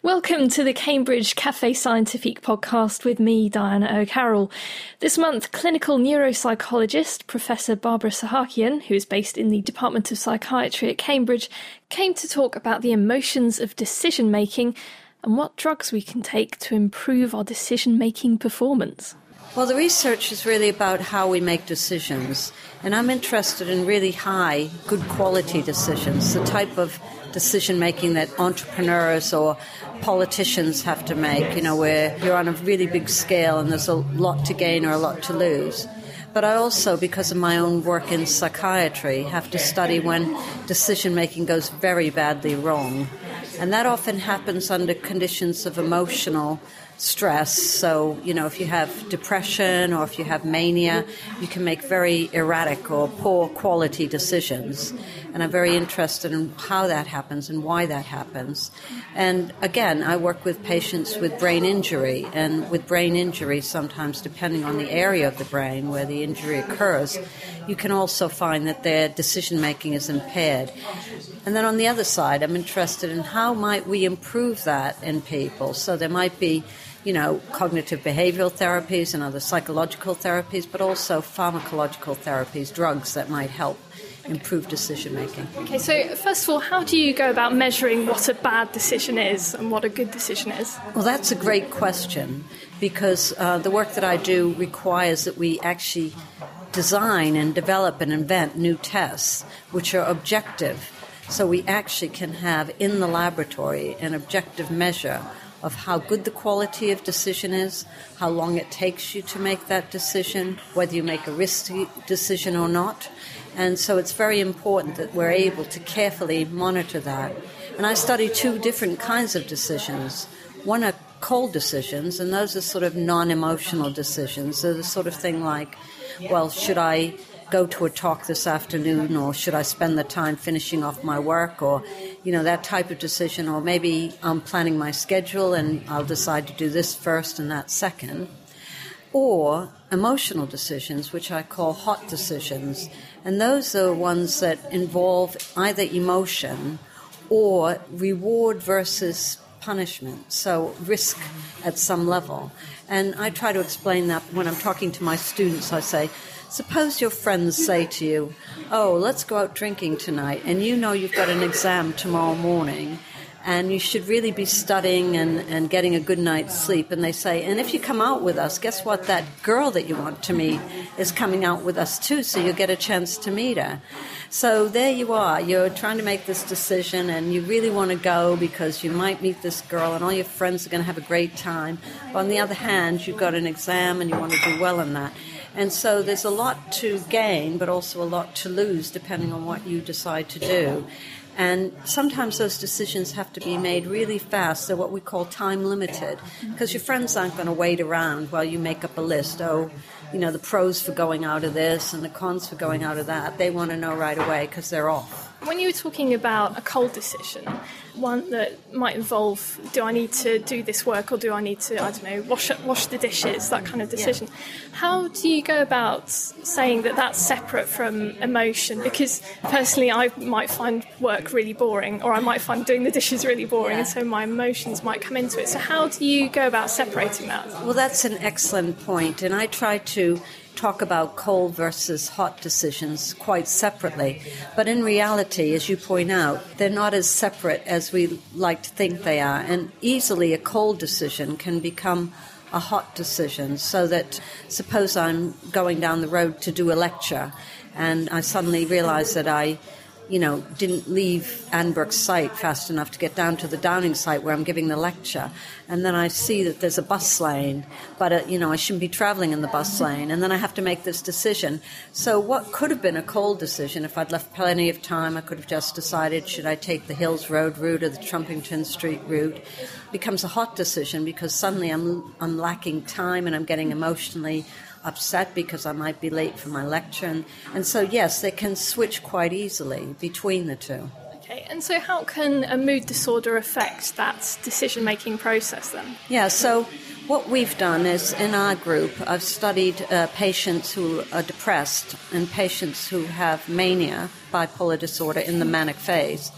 Welcome to the Cambridge Cafe Scientifique podcast with me, Diana O'Carroll. This month, clinical neuropsychologist Professor Barbara Sahakian, who is based in the Department of Psychiatry at Cambridge, came to talk about the emotions of decision making and what drugs we can take to improve our decision making performance. Well, the research is really about how we make decisions, and I'm interested in really high, good quality decisions, the type of decision making that entrepreneurs or politicians have to make, you know, where you're on a really big scale and there's a lot to gain or a lot to lose. But I also, because of my own work in psychiatry, have to study when decision making goes very badly wrong. And that often happens under conditions of emotional stress. So, you know, if you have depression or if you have mania, you can make very erratic or poor quality decisions. And I'm very interested in how that happens and why that happens. And again, I work with patients with brain injury. And with brain injury, sometimes depending on the area of the brain where the injury occurs, you can also find that their decision making is impaired. And then on the other side, I'm interested in how might we improve that in people. So there might be you know, cognitive behavioral therapies and other psychological therapies, but also pharmacological therapies, drugs that might help improve decision making. Okay, so first of all, how do you go about measuring what a bad decision is and what a good decision is? Well, that's a great question because uh, the work that I do requires that we actually design and develop and invent new tests which are objective. So we actually can have in the laboratory an objective measure of how good the quality of decision is, how long it takes you to make that decision, whether you make a risky decision or not. And so it's very important that we're able to carefully monitor that. And I study two different kinds of decisions. One are cold decisions, and those are sort of non emotional decisions. They're the sort of thing like, well, should I go to a talk this afternoon or should I spend the time finishing off my work or you know that type of decision or maybe I'm planning my schedule and I'll decide to do this first and that second. Or emotional decisions which I call hot decisions. And those are ones that involve either emotion or reward versus punishment so risk at some level. And I try to explain that when I'm talking to my students I say Suppose your friends say to you, Oh, let's go out drinking tonight, and you know you've got an exam tomorrow morning, and you should really be studying and, and getting a good night's sleep. And they say, And if you come out with us, guess what? That girl that you want to meet is coming out with us too, so you'll get a chance to meet her. So there you are. You're trying to make this decision, and you really want to go because you might meet this girl, and all your friends are going to have a great time. But on the other hand, you've got an exam, and you want to do well in that. And so there's a lot to gain, but also a lot to lose, depending on what you decide to do. And sometimes those decisions have to be made really fast. They're what we call time limited, because your friends aren't going to wait around while you make up a list. Oh, you know, the pros for going out of this and the cons for going out of that. They want to know right away because they're off. When you were talking about a cold decision, one that might involve do I need to do this work or do I need to, I don't know, wash, wash the dishes, that kind of decision. Yeah. How do you go about saying that that's separate from emotion? Because personally, I might find work really boring or I might find doing the dishes really boring, yeah. and so my emotions might come into it. So, how do you go about separating that? Well, that's an excellent point, and I try to talk about cold versus hot decisions quite separately. But in reality, as you point out, they're not as separate as we like to think they are. And easily a cold decision can become a hot decision. So that suppose I'm going down the road to do a lecture and I suddenly realize that I you know, didn't leave Addenbrooke's site fast enough to get down to the Downing site where I'm giving the lecture. And then I see that there's a bus lane, but, uh, you know, I shouldn't be traveling in the bus lane. And then I have to make this decision. So, what could have been a cold decision, if I'd left plenty of time, I could have just decided should I take the Hills Road route or the Trumpington Street route, becomes a hot decision because suddenly I'm, I'm lacking time and I'm getting emotionally upset because I might be late for my lecture. And, and so, yes, they can switch quite easily between the two. Okay, and so how can a mood disorder affect that decision making process then? Yeah, so what we've done is in our group, I've studied uh, patients who are depressed and patients who have mania, bipolar disorder, in the manic phase.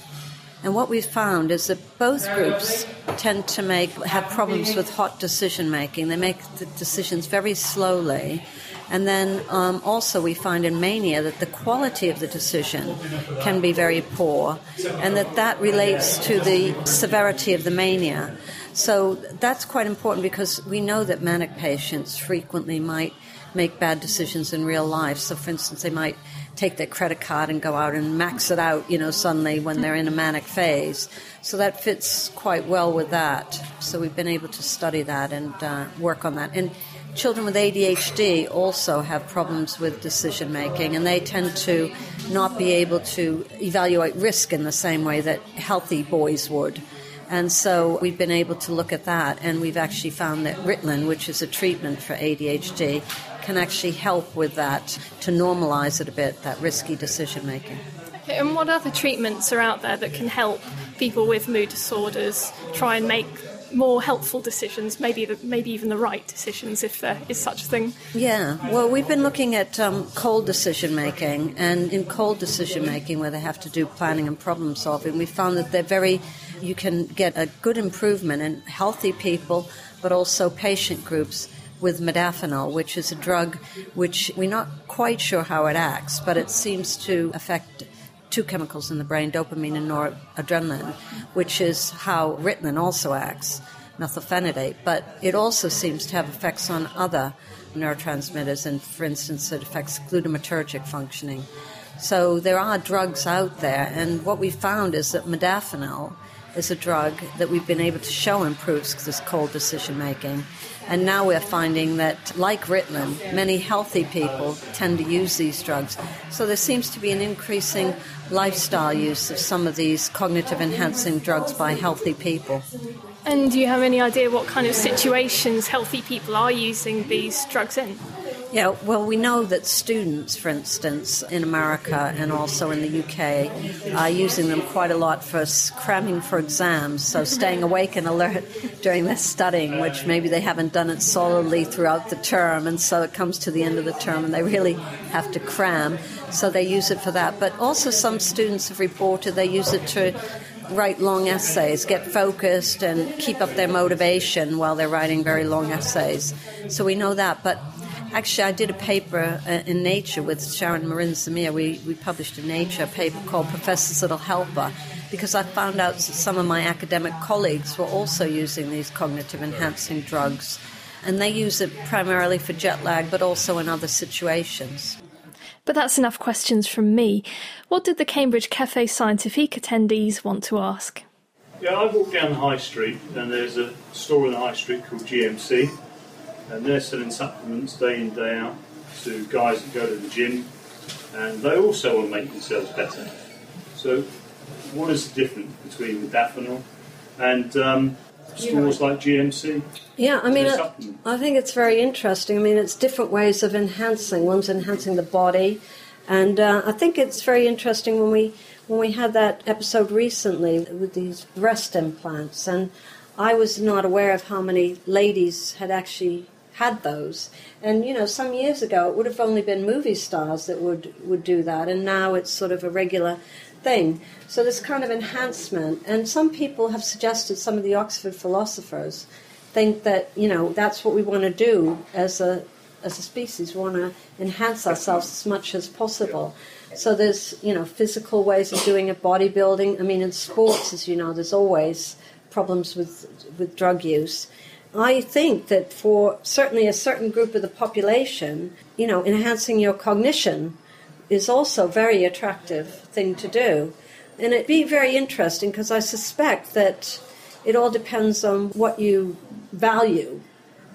And what we've found is that both groups tend to make have problems with hot decision making. They make the decisions very slowly. And then um, also, we find in mania that the quality of the decision can be very poor, and that that relates to the severity of the mania. So that's quite important because we know that manic patients frequently might make bad decisions in real life. So, for instance, they might take their credit card and go out and max it out, you know, suddenly when they're in a manic phase. So that fits quite well with that. So we've been able to study that and uh, work on that. And children with ADHD also have problems with decision making, and they tend to not be able to evaluate risk in the same way that healthy boys would. And so we've been able to look at that, and we've actually found that Ritalin, which is a treatment for ADHD, can actually help with that to normalize it a bit, that risky decision making. Okay, and what other treatments are out there that can help people with mood disorders try and make more helpful decisions, maybe the, maybe even the right decisions, if there is such a thing. Yeah, well, we've been looking at um, cold decision making, and in cold decision making, where they have to do planning and problem solving, we found that they're very. You can get a good improvement in healthy people, but also patient groups with modafinil, which is a drug which we're not quite sure how it acts, but it seems to affect two chemicals in the brain, dopamine and noradrenaline, which is how Ritalin also acts, methylphenidate. But it also seems to have effects on other neurotransmitters, and for instance, it affects glutamatergic functioning. So there are drugs out there, and what we found is that modafinil is a drug that we've been able to show improves this cold decision making. And now we're finding that, like Ritalin, many healthy people tend to use these drugs. So there seems to be an increasing lifestyle use of some of these cognitive enhancing drugs by healthy people. And do you have any idea what kind of situations healthy people are using these drugs in? Yeah, well, we know that students, for instance, in America and also in the UK, are using them quite a lot for cramming for exams, so staying awake and alert during their studying, which maybe they haven't done it solidly throughout the term, and so it comes to the end of the term and they really have to cram, so they use it for that. But also, some students have reported they use it to write long essays, get focused, and keep up their motivation while they're writing very long essays. So we know that, but Actually, I did a paper uh, in Nature with Sharon Morein-Zamir. We, we published in Nature a paper called Professor's Little Helper because I found out some of my academic colleagues were also using these cognitive enhancing drugs. And they use it primarily for jet lag, but also in other situations. But that's enough questions from me. What did the Cambridge Cafe Scientifique attendees want to ask? Yeah, I walk down the high street and there's a store in the high street called GNC and they're selling supplements day in, day out to guys that go to the gym, and they also want to make themselves better. So, what is the difference between the modafinil and um, stores like GNC? Yeah, I mean, I, I think it's very interesting. I mean, it's different ways of enhancing. One's enhancing the body, and uh, I think it's very interesting when we when we had that episode recently with these breast implants, and I was not aware of how many ladies had actually had those. And you know, some years ago it would have only been movie stars that would would do that, and now it's sort of a regular thing. So this kind of enhancement, and some people have suggested some of the Oxford philosophers think that you know that's what we want to do as a as a species. We want to enhance ourselves as much as possible. So there's you know physical ways of doing it, bodybuilding. I mean, in sports, as you know, there's always problems with with drug use. I think that for certainly a certain group of the population, you know, enhancing your cognition is also a very attractive thing to do. And it'd be very interesting because I suspect that it all depends on what you value.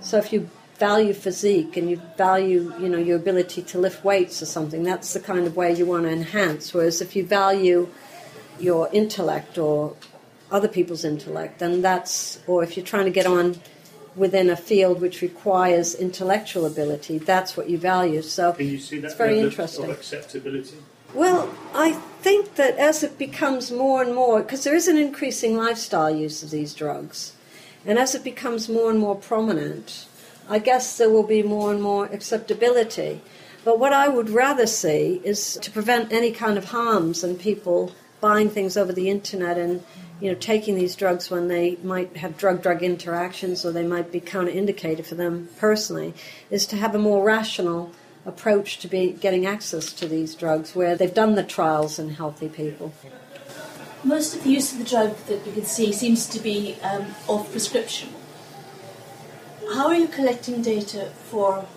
So if you value physique and you value, you know, your ability to lift weights or something, that's the kind of way you want to enhance. Whereas if you value your intellect or other people's intellect, then that's, or if you're trying to get on within a field which requires intellectual ability, that's what you value. So Can you see that it's very interesting. Of acceptability? Well, I think that as it becomes more and more, because there is an increasing lifestyle use of these drugs, and as it becomes more and more prominent, I guess there will be more and more acceptability. But what I would rather see is to prevent any kind of harms in people buying things over the internet and you know taking these drugs when they might have drug drug interactions or they might be counterindicated for them personally is to have a more rational approach to be getting access to these drugs where they've done the trials in healthy people. Most of the use of the drug that we can see seems to be um, off prescription. How are you collecting data for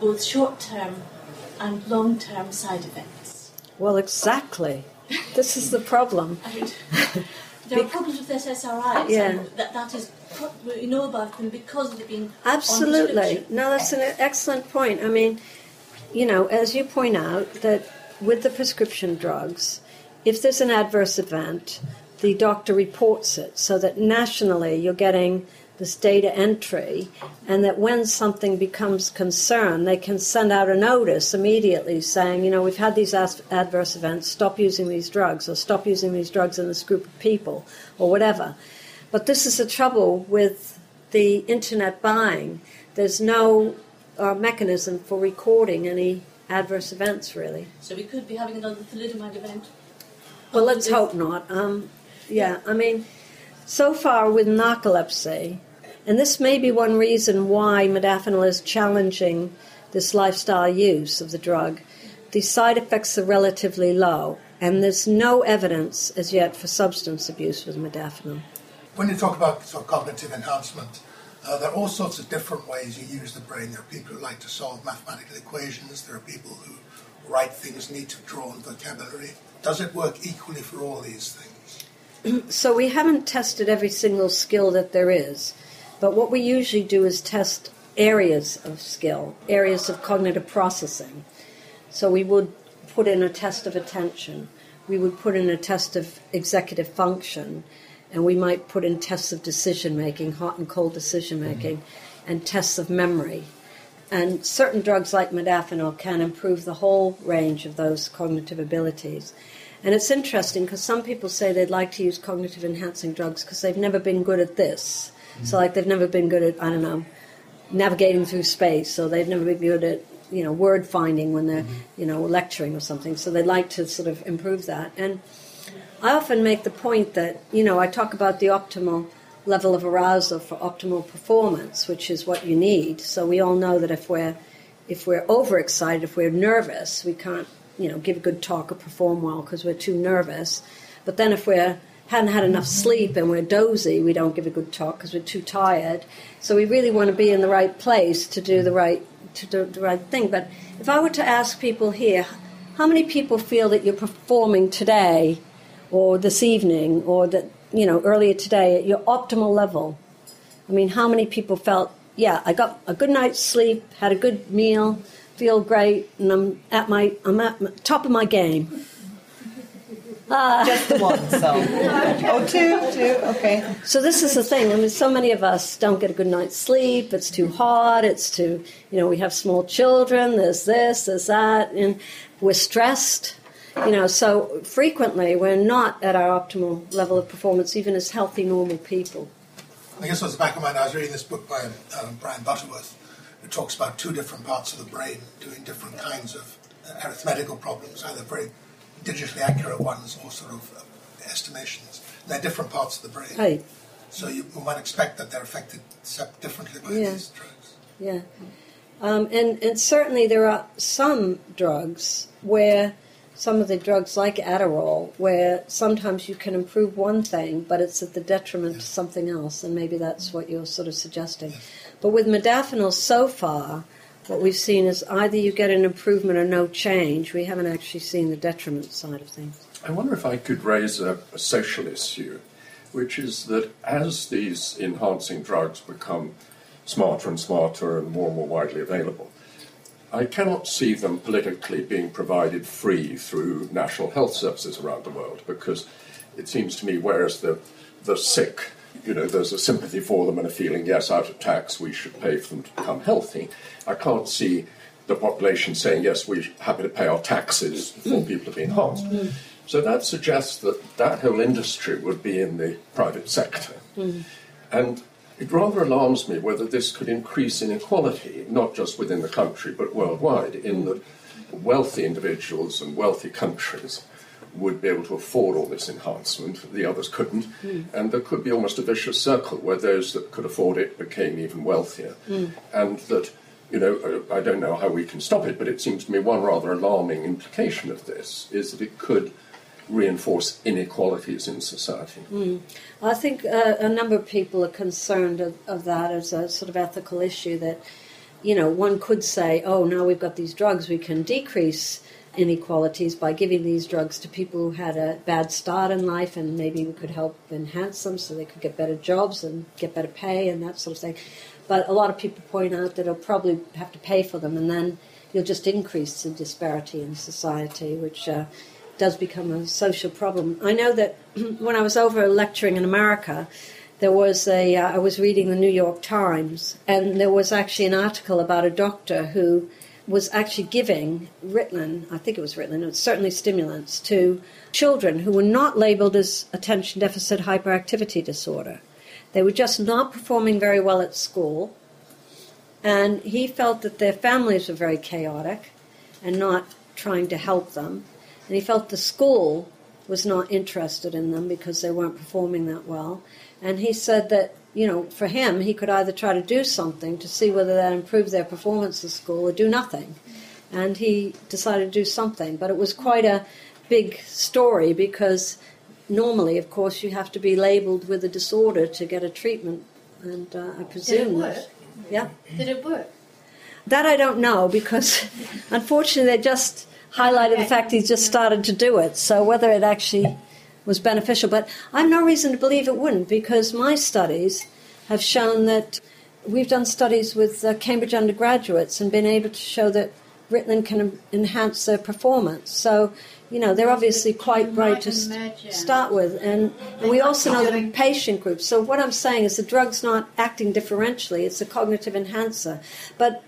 both short term and long term side effects? Well, exactly. This is the problem. there are problems with SSRIs. Yeah. that, that is, we know about them because they've been. Absolutely. No, that's an excellent point. I mean, you know, as you point out, that with the prescription drugs, if there's an adverse event, the doctor reports it so that nationally you're getting this data entry, and that when something becomes concern, they can send out a notice immediately saying, you know, we've had these adverse events, stop using these drugs, or stop using these drugs in this group of people, or whatever. But this is the trouble with the internet buying. There's no uh, mechanism for recording any adverse events, really. So we could be having another thalidomide event. Well, let's hope not. Um, yeah, I mean, so far with narcolepsy, and this may be one reason why modafinil is challenging this lifestyle use of the drug. The side effects are relatively low, and there's no evidence as yet for substance abuse with modafinil. When you talk about sort of cognitive enhancement, uh, there are all sorts of different ways you use the brain. There are people who like to solve mathematical equations. There are people who write things, need to draw on vocabulary. Does it work equally for all these things? so we haven't tested every single skill that there is. But what we usually do is test areas of skill, areas of cognitive processing. So we would put in a test of attention, we would put in a test of executive function, and we might put in tests of decision making, hot and cold decision making, mm-hmm. and tests of memory. And certain drugs like modafinil can improve the whole range of those cognitive abilities. And it's interesting because some people say they'd like to use cognitive enhancing drugs because they've never been good at this. So like they've never been good at I don't know navigating through space, so they've never been good at you know word finding when they're mm-hmm. you know lecturing or something. So they'd like to sort of improve that. And I often make the point that you know I talk about the optimal level of arousal for optimal performance, which is what you need. So we all know that if we're if we're overexcited, if we're nervous, we can't you know give a good talk or perform well because we're too nervous. But then if we're hadn't had enough sleep and we're dozy, we don't give a good talk because we're too tired. So we really want to be in the right place to do the right to do the right thing. But if I were to ask people here, how many people feel that you're performing today, or this evening, or that you know earlier today at your optimal level? I mean, how many people felt, yeah, I got a good night's sleep, had a good meal, feel great, and I'm at my I'm at my, top of my game. Uh, Just the one, so. oh, two, two, okay. So this is the thing. I mean, so many of us don't get a good night's sleep. It's too hot. It's too, you know, we have small children. There's this, there's that, and we're stressed. You know, so frequently we're not at our optimal level of performance, even as healthy, normal people. I guess what's the back of my mind, I was reading this book by um, Brian Butterworth, who talks about two different parts of the brain doing different kinds of arithmetical problems, either very digitally accurate ones or sort of uh, estimations. they're different parts of the brain. Right. So you, might expect that they're affected differently by yeah. these drugs. Yeah. Um, and, and certainly there are some drugs where some of the drugs like Adderall, where sometimes you can improve one thing, but it's at the detriment yes. to something else, and maybe that's what you're sort of suggesting. Yes. But with modafinil so far, what we've seen is either you get an improvement or no change. We haven't actually seen the detriment side of things. I wonder if I could raise a, a social issue, which is that as these enhancing drugs become smarter and smarter and more and more widely available, I cannot see them politically being provided free through national health services around the world because it seems to me, whereas the, the sick you know, there's a sympathy for them and a feeling, yes, out of tax we should pay for them to become healthy. I can't see the population saying, yes, we're happy to pay our taxes for people to be enhanced. Mm. So that suggests that that whole industry would be in the private sector. Mm. And it rather alarms me whether this could increase inequality, not just within the country, but worldwide, in that wealthy individuals and wealthy countries would be able to afford all this enhancement, the others couldn't, mm. and there could be almost a vicious circle where those that could afford it became even wealthier, mm. and that you know, I don't know how we can stop it, but it seems to me one rather alarming implication of this is that it could reinforce inequalities in society. Mm. I think uh, a number of people are concerned of, of, that as a sort of ethical issue that, you know, one could say, oh, now we've got these drugs, we can decrease inequalities by giving these drugs to people who had a bad start in life and maybe we could help enhance them so they could get better jobs and get better pay and that sort of thing. But a lot of people point out that it'll probably have to pay for them, and then you'll just increase the disparity in society, which uh, does become a social problem. I know that when I was over lecturing in America, there was a uh, I was reading the New York Times, and there was actually an article about a doctor who was actually giving Ritalin, I think it was Ritalin, it was certainly stimulants, to children who were not labeled as attention deficit hyperactivity disorder. They were just not performing very well at school, and he felt that their families were very chaotic and not trying to help them. And he felt the school was not interested in them because they weren't performing that well. And he said that, you know, for him, he could either try to do something to see whether that improved their performance at school or do nothing. And he decided to do something. But it was quite a big story because normally, of course, you have to be labelled with a disorder to get a treatment, and uh, I presume that. Yeah. Did it work? That I don't know because, unfortunately, they just highlighted the fact he just started to do it. So whether it actually was beneficial, but I have no reason to believe it wouldn't because my studies have shown that we've done studies with uh, Cambridge undergraduates and been able to show that Ritalin can enhance their performance. So you know, they're obviously quite bright to st- start with. And, and we also know that patient groups. So what I'm saying is the drug's not acting differentially, it's a cognitive enhancer. But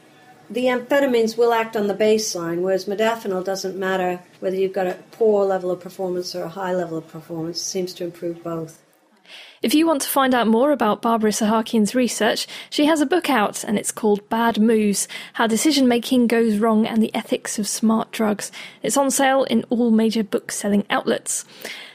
the amphetamines will act on the baseline, whereas modafinil doesn't matter whether you've got a poor level of performance or a high level of performance, it seems to improve both. If you want to find out more about Barbara Sahakian's research, she has a book out and it's called Bad Moves How Decision Making Goes Wrong and the Ethics of Smart Drugs. It's on sale in all major book selling outlets.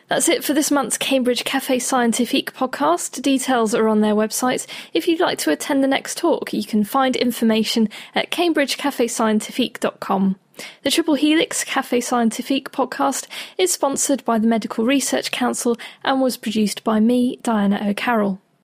That's it for this month's Cambridge Cafe Scientifique podcast. Details are on their website. If you'd like to attend the next talk, you can find information at cambridgecafescientifique.com. The Triple Helix Cafe Scientifique podcast is sponsored by the Medical Research Council and was produced by me, Diana O'Carroll.